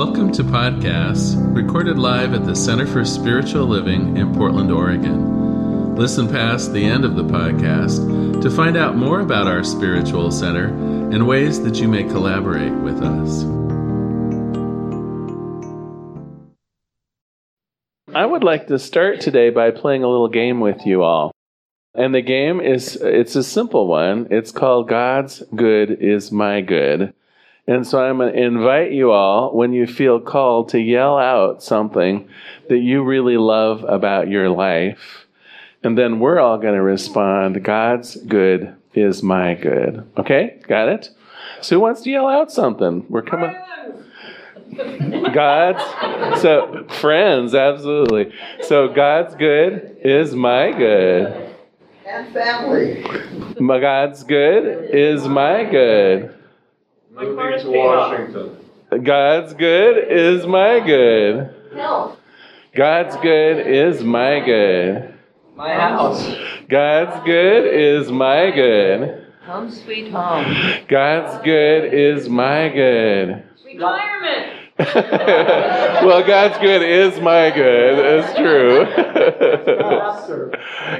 Welcome to podcasts recorded live at the Center for Spiritual Living in Portland, Oregon. Listen past the end of the podcast to find out more about our spiritual center and ways that you may collaborate with us. I would like to start today by playing a little game with you all. And the game is it's a simple one. It's called God's good is my good. And so I'm going to invite you all, when you feel called, to yell out something that you really love about your life. And then we're all going to respond, God's good is my good. Okay? Got it? So who wants to yell out something? We're coming. God's so friends, absolutely. So God's good is my good. And family. My God's good is my good. Moving to Washington. God's good is my good. Health. God's good is my good. My house. God's good is my good. Home sweet home. God's good is my good. Retirement. well, God's good is my good. It's true.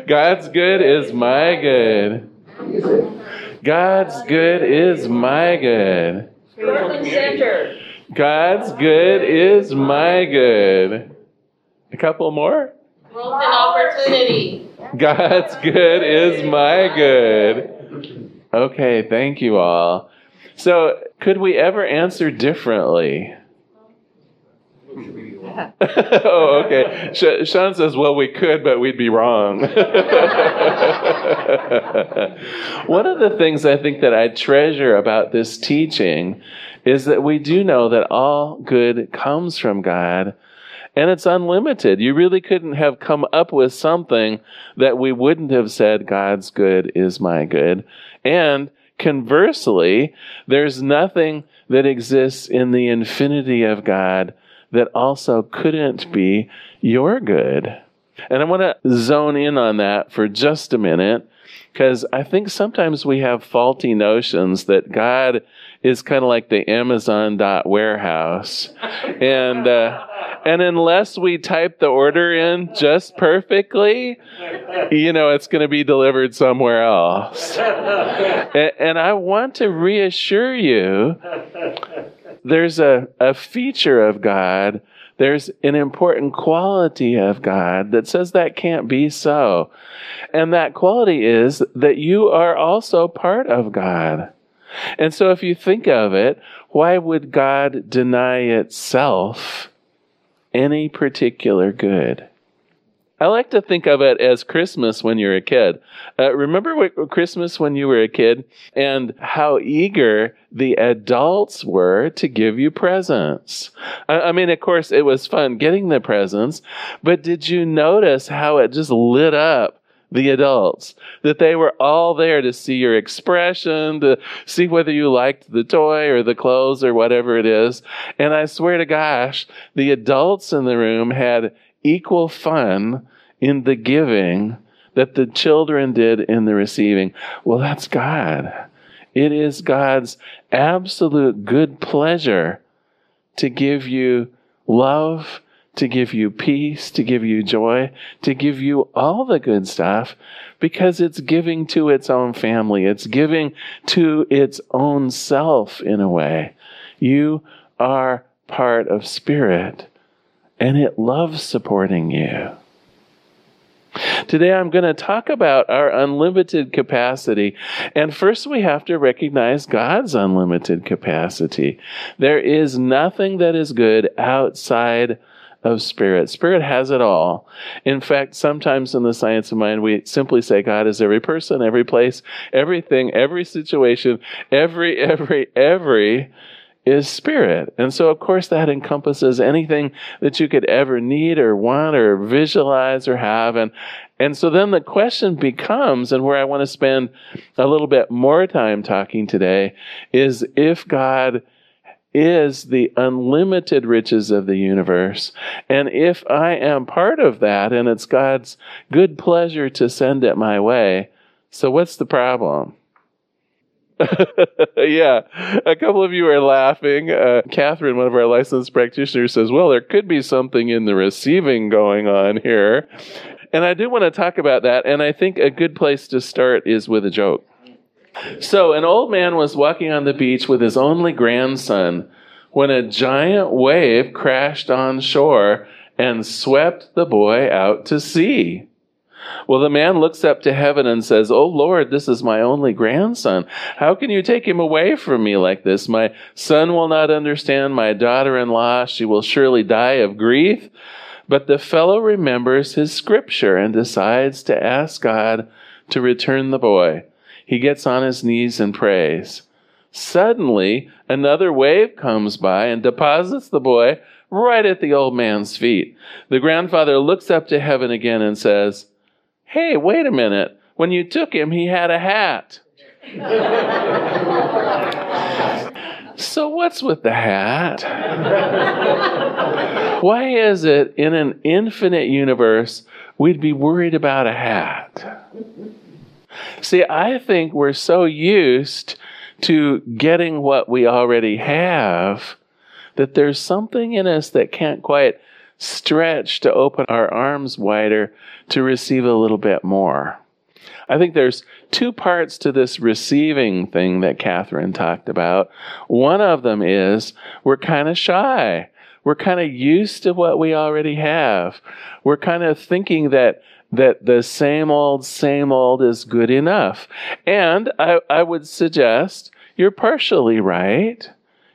God's good is my good. God's good is my good. Brooklyn Center. God's good is my good. A couple more? Growth and opportunity. God's good is my good. Okay, thank you all. So, could we ever answer differently? oh, okay. Sh- Sean says, well, we could, but we'd be wrong. One of the things I think that I treasure about this teaching is that we do know that all good comes from God and it's unlimited. You really couldn't have come up with something that we wouldn't have said, God's good is my good. And conversely, there's nothing that exists in the infinity of God that also couldn't be your good. And I want to zone in on that for just a minute because I think sometimes we have faulty notions that God is kind of like the Amazon dot warehouse, and uh, and unless we type the order in just perfectly, you know, it's going to be delivered somewhere else. and, and I want to reassure you, there's a, a feature of God there's an important quality of God that says that can't be so. And that quality is that you are also part of God. And so if you think of it, why would God deny itself any particular good? I like to think of it as Christmas when you're a kid. Uh, remember what, Christmas when you were a kid and how eager the adults were to give you presents. I, I mean, of course, it was fun getting the presents, but did you notice how it just lit up the adults, that they were all there to see your expression, to see whether you liked the toy or the clothes or whatever it is. And I swear to gosh, the adults in the room had equal fun in the giving that the children did in the receiving. Well, that's God. It is God's absolute good pleasure to give you love, to give you peace, to give you joy, to give you all the good stuff because it's giving to its own family. It's giving to its own self in a way. You are part of spirit and it loves supporting you. Today I'm going to talk about our unlimited capacity. And first we have to recognize God's unlimited capacity. There is nothing that is good outside of spirit. Spirit has it all. In fact, sometimes in the science of mind, we simply say God is every person, every place, everything, every situation, every, every, every is spirit. And so, of course, that encompasses anything that you could ever need or want or visualize or have. And, and so then the question becomes, and where I want to spend a little bit more time talking today, is if God is the unlimited riches of the universe. And if I am part of that and it's God's good pleasure to send it my way, so what's the problem? Yeah, a couple of you are laughing. Uh, Catherine, one of our licensed practitioners, says, Well, there could be something in the receiving going on here. And I do want to talk about that. And I think a good place to start is with a joke. So, an old man was walking on the beach with his only grandson when a giant wave crashed on shore and swept the boy out to sea. Well, the man looks up to heaven and says, Oh Lord, this is my only grandson. How can you take him away from me like this? My son will not understand my daughter in law. She will surely die of grief. But the fellow remembers his scripture and decides to ask God to return the boy. He gets on his knees and prays. Suddenly, another wave comes by and deposits the boy right at the old man's feet. The grandfather looks up to heaven again and says, Hey, wait a minute. When you took him, he had a hat. so, what's with the hat? Why is it in an infinite universe we'd be worried about a hat? See, I think we're so used to getting what we already have that there's something in us that can't quite stretch to open our arms wider to receive a little bit more. I think there's two parts to this receiving thing that Catherine talked about. One of them is we're kind of shy. We're kind of used to what we already have. We're kind of thinking that that the same old, same old is good enough. And I, I would suggest you're partially right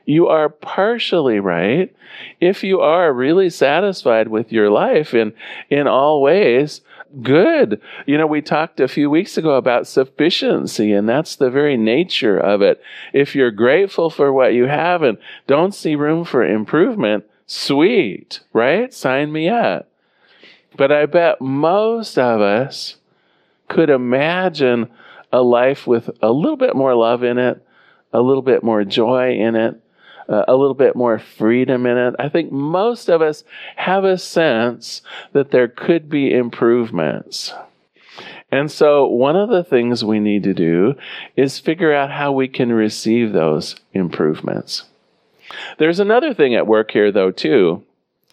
you are partially right. If you are really satisfied with your life in in all ways good. You know we talked a few weeks ago about sufficiency and that's the very nature of it. If you're grateful for what you have and don't see room for improvement sweet right? Sign me up. But i bet most of us could imagine a life with a little bit more love in it a little bit more joy in it uh, a little bit more freedom in it. I think most of us have a sense that there could be improvements. And so, one of the things we need to do is figure out how we can receive those improvements. There's another thing at work here, though, too.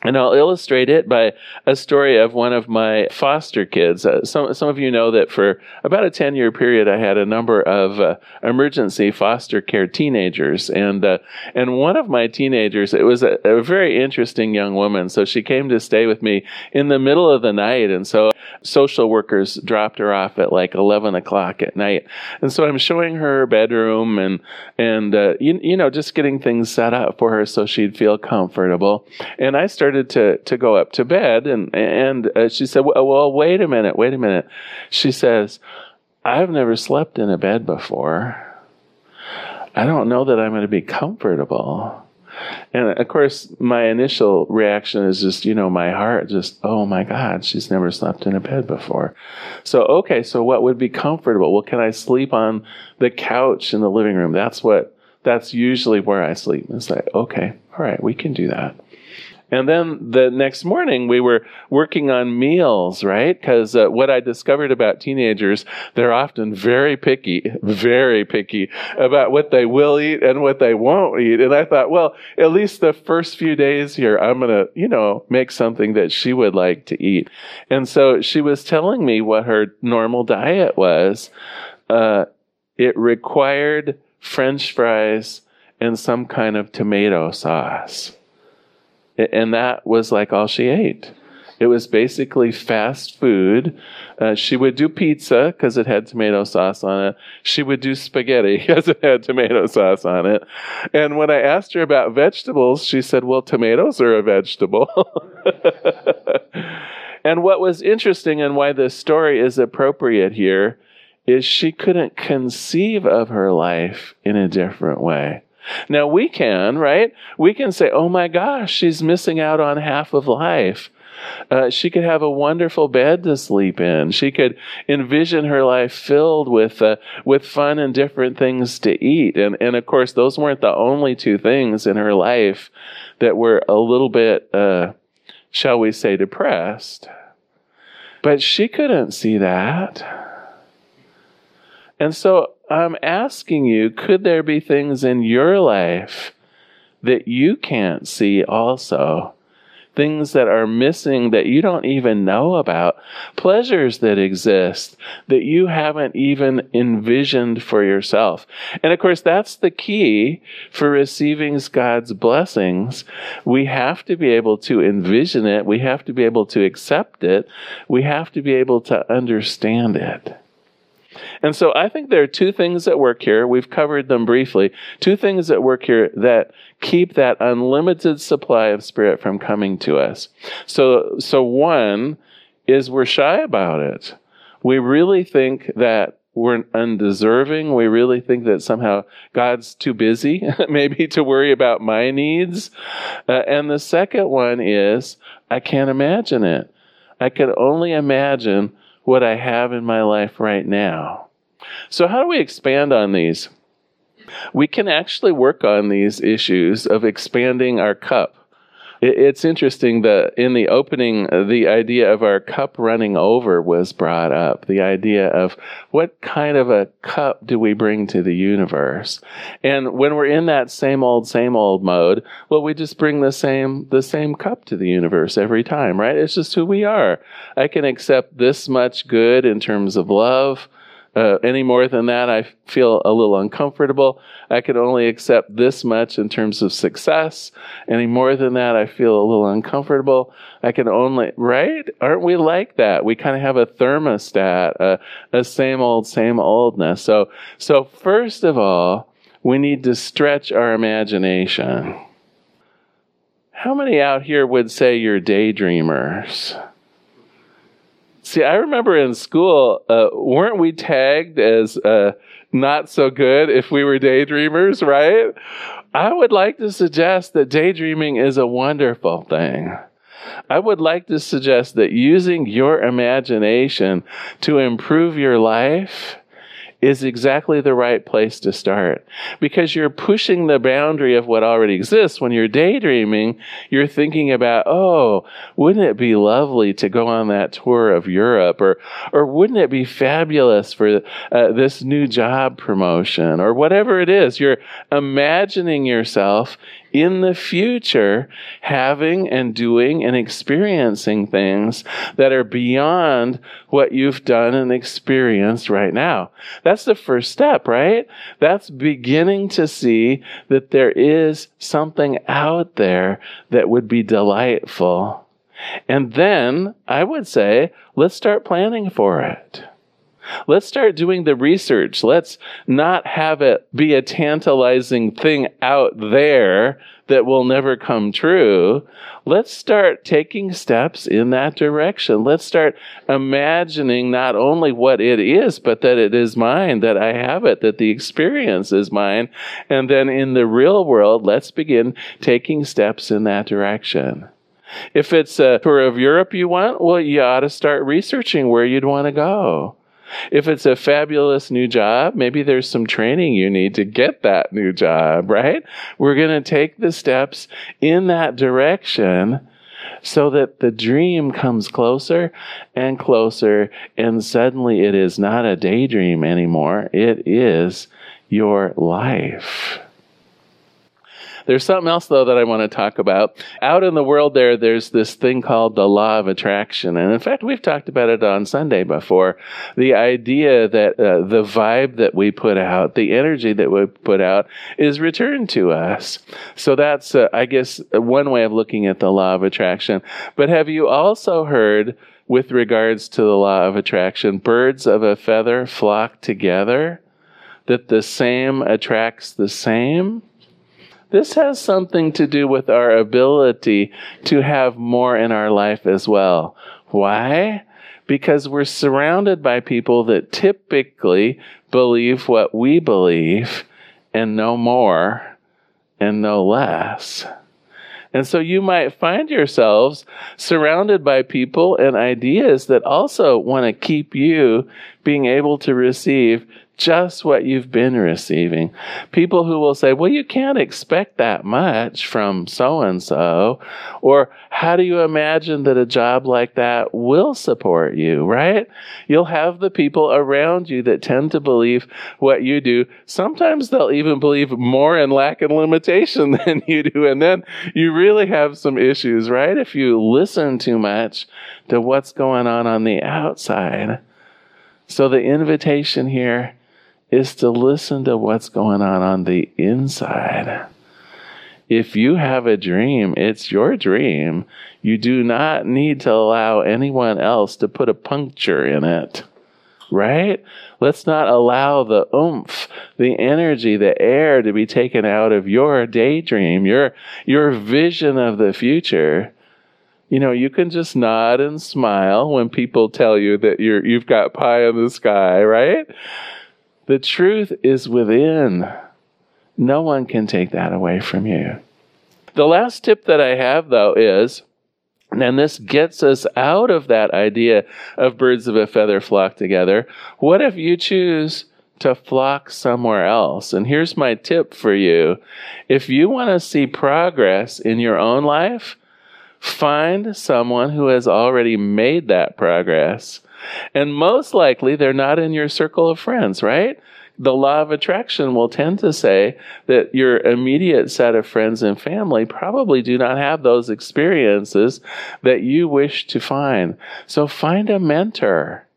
And I'll illustrate it by a story of one of my foster kids. Uh, some, some of you know that for about a 10 year period, I had a number of uh, emergency foster care teenagers. And, uh, and one of my teenagers, it was a, a, very interesting young woman. So she came to stay with me in the middle of the night. And so social workers dropped her off at like 11 o'clock at night. And so I'm showing her bedroom and, and uh, you, you know, just getting things set up for her so she'd feel comfortable. And I started started to to go up to bed, and and uh, she said, "Well, wait a minute, wait a minute." She says, "I've never slept in a bed before. I don't know that I'm going to be comfortable." And of course, my initial reaction is just, you know, my heart just, oh my God, she's never slept in a bed before. So, okay, so what would be comfortable? Well, can I sleep on the couch in the living room? That's what, that's usually where I sleep. It's like, okay, all right, we can do that. And then the next morning, we were working on meals, right? Because uh, what I discovered about teenagers, they're often very picky, very picky about what they will eat and what they won't eat. And I thought, well, at least the first few days here, I'm going to, you know, make something that she would like to eat. And so she was telling me what her normal diet was. Uh, it required French fries and some kind of tomato sauce. And that was like all she ate. It was basically fast food. Uh, she would do pizza because it had tomato sauce on it. She would do spaghetti because it had tomato sauce on it. And when I asked her about vegetables, she said, Well, tomatoes are a vegetable. and what was interesting and why this story is appropriate here is she couldn't conceive of her life in a different way. Now we can, right? We can say, oh my gosh, she's missing out on half of life. Uh, she could have a wonderful bed to sleep in. She could envision her life filled with uh, with fun and different things to eat. And and of course, those weren't the only two things in her life that were a little bit, uh, shall we say, depressed. But she couldn't see that. And so I'm asking you could there be things in your life that you can't see also? things that are missing that you don't even know about, pleasures that exist that you haven't even envisioned for yourself. And of course, that's the key for receiving God's blessings. We have to be able to envision it, we have to be able to accept it, we have to be able to understand it. And so I think there are two things that work here. We've covered them briefly. Two things that work here that keep that unlimited supply of spirit from coming to us. So, so one is we're shy about it. We really think that we're undeserving. We really think that somehow God's too busy, maybe to worry about my needs. Uh, and the second one is I can't imagine it. I can only imagine what I have in my life right now. So, how do we expand on these? We can actually work on these issues of expanding our cup. It's interesting that in the opening, the idea of our cup running over was brought up. The idea of what kind of a cup do we bring to the universe? And when we're in that same old, same old mode, well, we just bring the same, the same cup to the universe every time, right? It's just who we are. I can accept this much good in terms of love. Uh, any more than that, I feel a little uncomfortable. I can only accept this much in terms of success. Any more than that, I feel a little uncomfortable. I can only, right? Aren't we like that? We kind of have a thermostat, a, a same old, same oldness. So, so first of all, we need to stretch our imagination. How many out here would say you're daydreamers? See, I remember in school, uh, weren't we tagged as uh, not so good if we were daydreamers, right? I would like to suggest that daydreaming is a wonderful thing. I would like to suggest that using your imagination to improve your life is exactly the right place to start because you're pushing the boundary of what already exists. When you're daydreaming, you're thinking about, oh, wouldn't it be lovely to go on that tour of Europe? Or, or wouldn't it be fabulous for uh, this new job promotion? Or whatever it is, you're imagining yourself in the future having and doing and experiencing things that are beyond what you've done and experienced right now. That's the first step, right? That's beginning to see that there is something out there that would be delightful. And then I would say, let's start planning for it. Let's start doing the research. Let's not have it be a tantalizing thing out there that will never come true. Let's start taking steps in that direction. Let's start imagining not only what it is, but that it is mine, that I have it, that the experience is mine. And then in the real world, let's begin taking steps in that direction. If it's a tour of Europe you want, well, you ought to start researching where you'd want to go. If it's a fabulous new job, maybe there's some training you need to get that new job, right? We're going to take the steps in that direction so that the dream comes closer and closer, and suddenly it is not a daydream anymore. It is your life. There's something else, though, that I want to talk about. Out in the world, there, there's this thing called the law of attraction. And in fact, we've talked about it on Sunday before. The idea that uh, the vibe that we put out, the energy that we put out, is returned to us. So that's, uh, I guess, one way of looking at the law of attraction. But have you also heard, with regards to the law of attraction, birds of a feather flock together? That the same attracts the same? This has something to do with our ability to have more in our life as well. Why? Because we're surrounded by people that typically believe what we believe and no more and no less. And so you might find yourselves surrounded by people and ideas that also want to keep you being able to receive just what you've been receiving. People who will say, well, you can't expect that much from so and so. Or how do you imagine that a job like that will support you, right? You'll have the people around you that tend to believe what you do. Sometimes they'll even believe more in lack and limitation than you do. And then you really have some issues, right? If you listen too much to what's going on on the outside. So the invitation here is to listen to what's going on on the inside. If you have a dream, it's your dream. You do not need to allow anyone else to put a puncture in it. Right? Let's not allow the oomph, the energy, the air to be taken out of your daydream, your, your vision of the future. You know, you can just nod and smile when people tell you that you're, you've got pie in the sky, right? The truth is within. No one can take that away from you. The last tip that I have, though, is and this gets us out of that idea of birds of a feather flock together. What if you choose to flock somewhere else? And here's my tip for you if you want to see progress in your own life, find someone who has already made that progress. And most likely, they're not in your circle of friends, right? the law of attraction will tend to say that your immediate set of friends and family probably do not have those experiences that you wish to find. So find a mentor.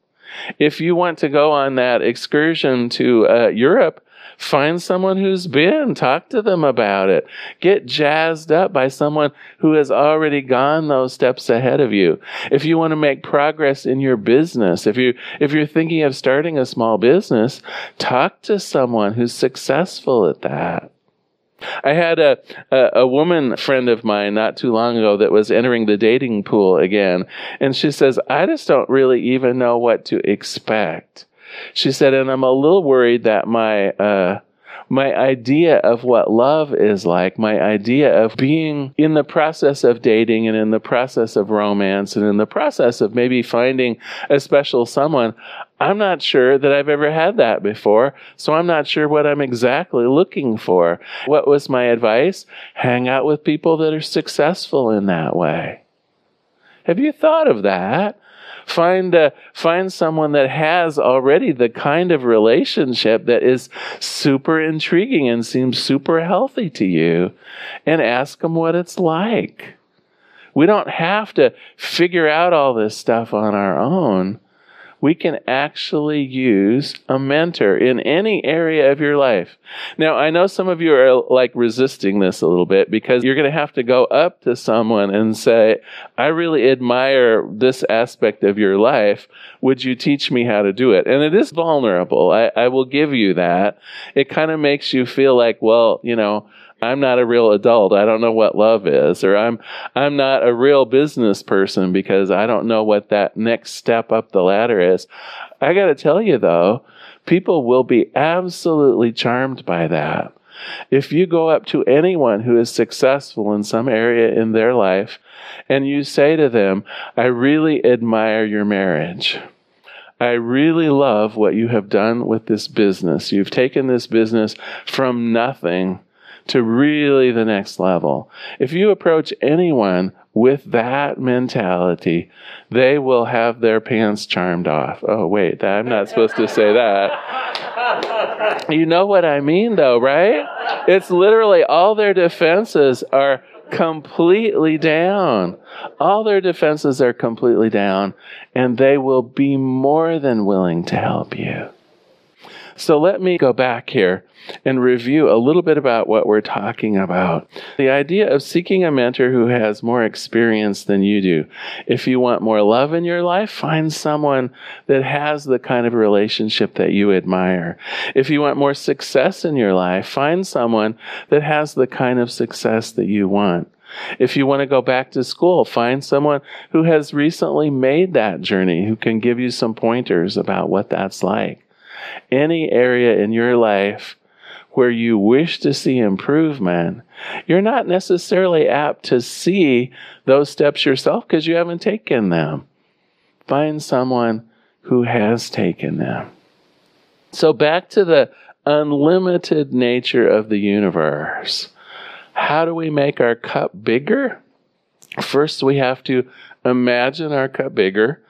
If you want to go on that excursion to uh, Europe, Find someone who's been, talk to them about it. Get jazzed up by someone who has already gone those steps ahead of you. If you want to make progress in your business, if you if you're thinking of starting a small business, talk to someone who's successful at that. I had a, a, a woman friend of mine not too long ago that was entering the dating pool again, and she says, "I just don't really even know what to expect." She said, and I'm a little worried that my uh, my idea of what love is like, my idea of being in the process of dating and in the process of romance and in the process of maybe finding a special someone, I'm not sure that I've ever had that before, so I'm not sure what I'm exactly looking for. What was my advice? Hang out with people that are successful in that way. Have you thought of that? Find, uh, find someone that has already the kind of relationship that is super intriguing and seems super healthy to you and ask them what it's like. We don't have to figure out all this stuff on our own we can actually use a mentor in any area of your life. Now, I know some of you are like resisting this a little bit because you're going to have to go up to someone and say, I really admire this aspect of your life. Would you teach me how to do it? And it is vulnerable. I, I will give you that. It kind of makes you feel like, well, you know, I'm not a real adult. I don't know what love is, or I'm I'm not a real business person because I don't know what that next step up the ladder is. I got to tell you though, people will be absolutely charmed by that. If you go up to anyone who is successful in some area in their life and you say to them, I really admire your marriage. I really love what you have done with this business. You've taken this business from nothing to really the next level. If you approach anyone with that mentality, they will have their pants charmed off. Oh, wait, I'm not supposed to say that. You know what I mean, though, right? It's literally all their defenses are completely down. All their defenses are completely down, and they will be more than willing to help you. So let me go back here and review a little bit about what we're talking about. The idea of seeking a mentor who has more experience than you do. If you want more love in your life, find someone that has the kind of relationship that you admire. If you want more success in your life, find someone that has the kind of success that you want. If you want to go back to school, find someone who has recently made that journey, who can give you some pointers about what that's like any area in your life where you wish to see improvement, you're not necessarily apt to see those steps yourself because you haven't taken them. Find someone who has taken them. So, back to the unlimited nature of the universe. How do we make our cup bigger? First, we have to imagine our cup bigger.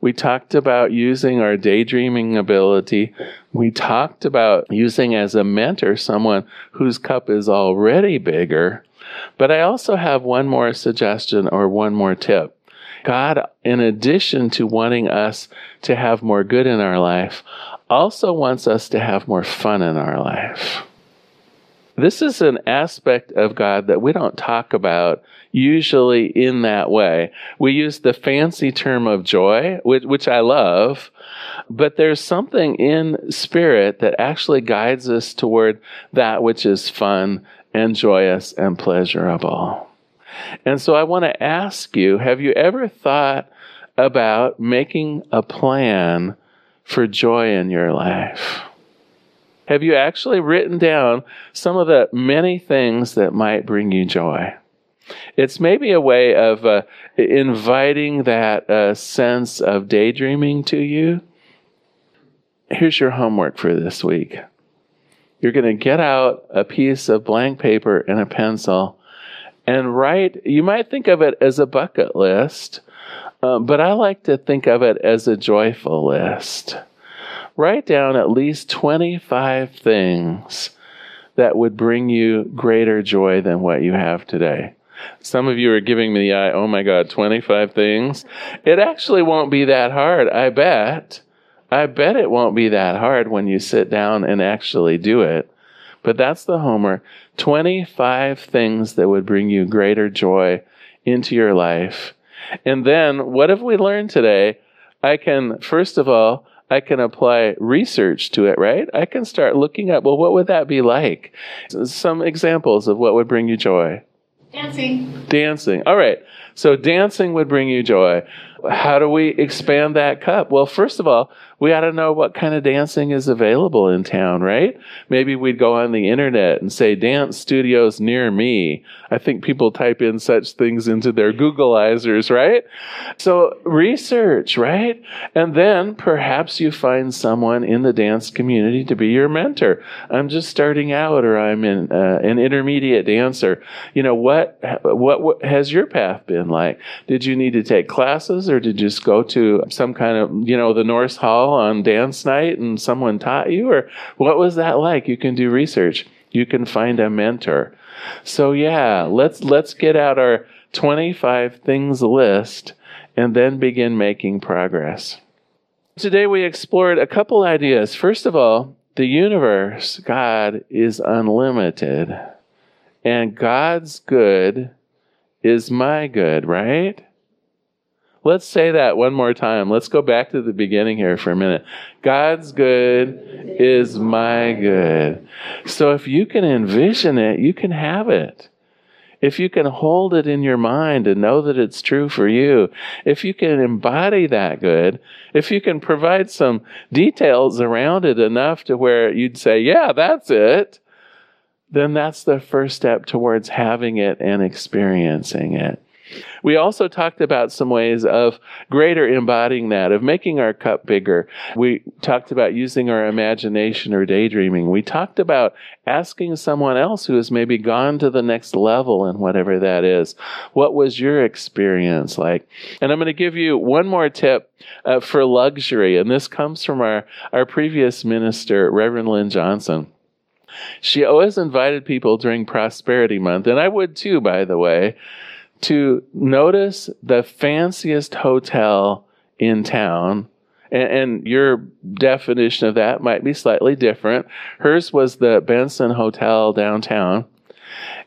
We talked about using our daydreaming ability. We talked about using as a mentor someone whose cup is already bigger. But I also have one more suggestion or one more tip. God, in addition to wanting us to have more good in our life, also wants us to have more fun in our life. This is an aspect of God that we don't talk about usually in that way. We use the fancy term of joy, which, which, I love, but there's something in spirit that actually guides us toward that which is fun and joyous and pleasurable. And so I want to ask you have you ever thought about making a plan for joy in your life? Have you actually written down some of the many things that might bring you joy? It's maybe a way of uh, inviting that uh, sense of daydreaming to you. Here's your homework for this week. You're going to get out a piece of blank paper and a pencil and write. You might think of it as a bucket list, um, but I like to think of it as a joyful list write down at least 25 things that would bring you greater joy than what you have today. Some of you are giving me the eye, oh my God, 25 things. It actually won't be that hard, I bet. I bet it won't be that hard when you sit down and actually do it. But that's the homework 25 things that would bring you greater joy into your life. And then, what have we learned today? I can, first of all, I can apply research to it, right? I can start looking at, well, what would that be like? Some examples of what would bring you joy. Dancing. Dancing. All right. So dancing would bring you joy. How do we expand that cup? Well, first of all, we ought to know what kind of dancing is available in town, right? Maybe we'd go on the internet and say dance studios near me. I think people type in such things into their Googleizers, right? So research, right? And then perhaps you find someone in the dance community to be your mentor. I'm just starting out or I'm in, uh, an intermediate dancer. You know, what, what, what has your path been like? Did you need to take classes or did you just go to some kind of, you know, the Norse Hall on dance night and someone taught you? Or what was that like? You can do research. You can find a mentor. So yeah, let's let's get out our 25 things list and then begin making progress. Today we explored a couple ideas. First of all, the universe, God is unlimited. And God's good is my good, right? Let's say that one more time. Let's go back to the beginning here for a minute. God's good is my good. So if you can envision it, you can have it. If you can hold it in your mind and know that it's true for you, if you can embody that good, if you can provide some details around it enough to where you'd say, yeah, that's it, then that's the first step towards having it and experiencing it. We also talked about some ways of greater embodying that, of making our cup bigger. We talked about using our imagination or daydreaming. We talked about asking someone else who has maybe gone to the next level in whatever that is. What was your experience like? And I'm going to give you one more tip uh, for luxury, and this comes from our, our previous minister, Reverend Lynn Johnson. She always invited people during Prosperity Month, and I would too, by the way, to notice the fanciest hotel in town. And, and, your definition of that might be slightly different. Hers was the Benson Hotel downtown.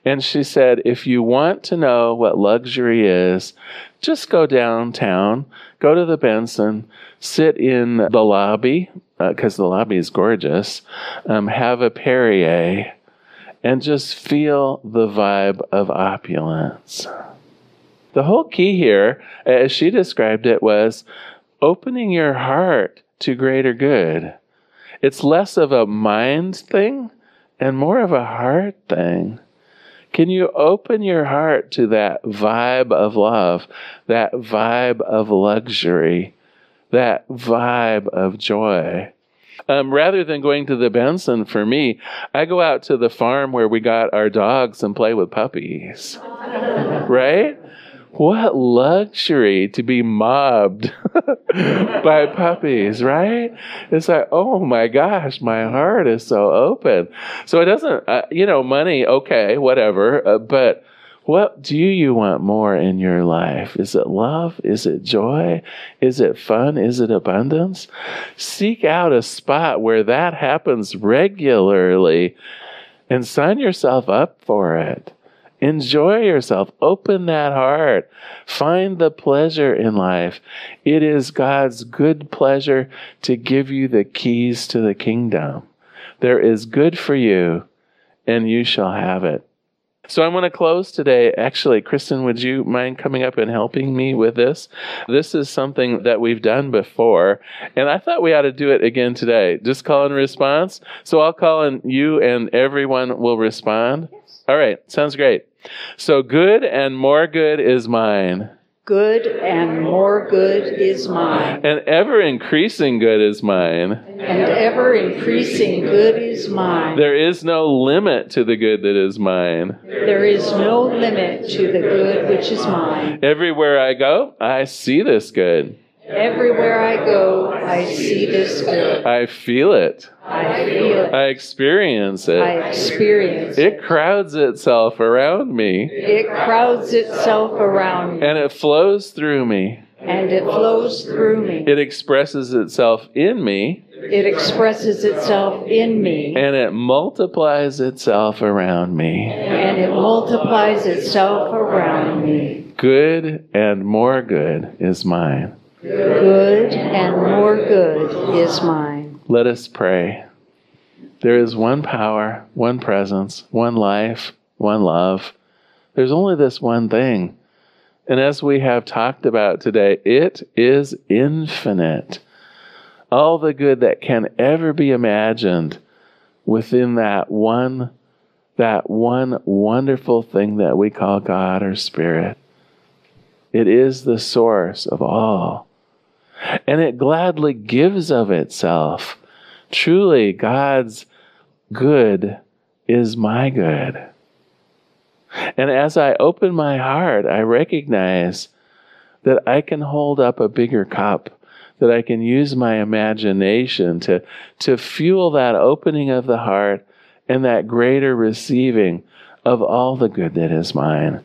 And she said, if you want to know what luxury is, just go downtown, go to the Benson, sit in the lobby, because uh, the lobby is gorgeous, um, have a Perrier, and just feel the vibe of opulence. The whole key here, as she described it, was opening your heart to greater good. It's less of a mind thing and more of a heart thing. Can you open your heart to that vibe of love, that vibe of luxury, that vibe of joy. Um, rather than going to the Benson for me, I go out to the farm where we got our dogs and play with puppies. right? What luxury to be mobbed by puppies, right? It's like, oh my gosh, my heart is so open. So it doesn't, uh, you know, money, okay, whatever, uh, but what do you want more in your life? Is it love? Is it joy? Is it fun? Is it abundance? Seek out a spot where that happens regularly and sign yourself up for it. Enjoy yourself. Open that heart. Find the pleasure in life. It is God's good pleasure to give you the keys to the kingdom. There is good for you, and you shall have it. So I'm going to close today. Actually, Kristen, would you mind coming up and helping me with this? This is something that we've done before, and I thought we ought to do it again today. Just call and response. So I'll call and you and everyone will respond. All right, sounds great. So good and more good is mine. Good and more good is mine, And ever increasing good is mine. and ever increasing good is mine. There is no limit to the good that is mine. There is no limit to the good which is mine. Everywhere I go, I see this good. Everywhere I go, I see this good. I feel it. I feel it. I experience it. I experience it. It crowds itself around me It crowds itself around me, and it flows through me. and it flows through me. It expresses itself in me It expresses itself in me, and it multiplies itself around me. and it multiplies itself around me. Good and more good is mine. Good and more good is mine. Let us pray. There is one power, one presence, one life, one love. There's only this one thing. And as we have talked about today, it is infinite. All the good that can ever be imagined within that one that one wonderful thing that we call God or spirit. It is the source of all and it gladly gives of itself. Truly, God's good is my good. And as I open my heart, I recognize that I can hold up a bigger cup, that I can use my imagination to, to fuel that opening of the heart and that greater receiving of all the good that is mine.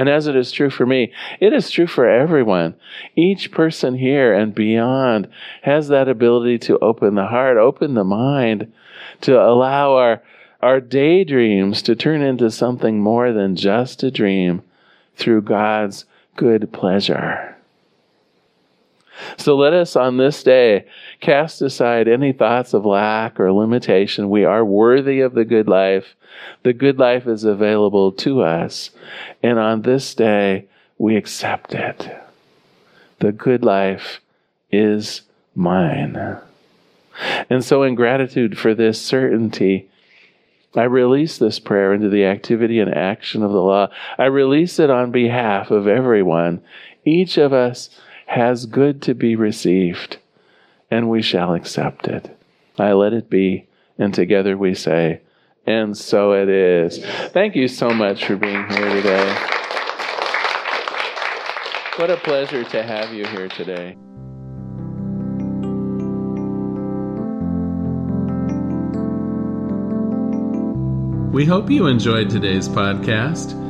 And as it is true for me, it is true for everyone. Each person here and beyond has that ability to open the heart, open the mind, to allow our, our daydreams to turn into something more than just a dream through God's good pleasure. So let us on this day cast aside any thoughts of lack or limitation. We are worthy of the good life. The good life is available to us. And on this day, we accept it. The good life is mine. And so, in gratitude for this certainty, I release this prayer into the activity and action of the law. I release it on behalf of everyone. Each of us has good to be received, and we shall accept it. I let it be, and together we say, and so it is. Thank you so much for being here today. What a pleasure to have you here today. We hope you enjoyed today's podcast.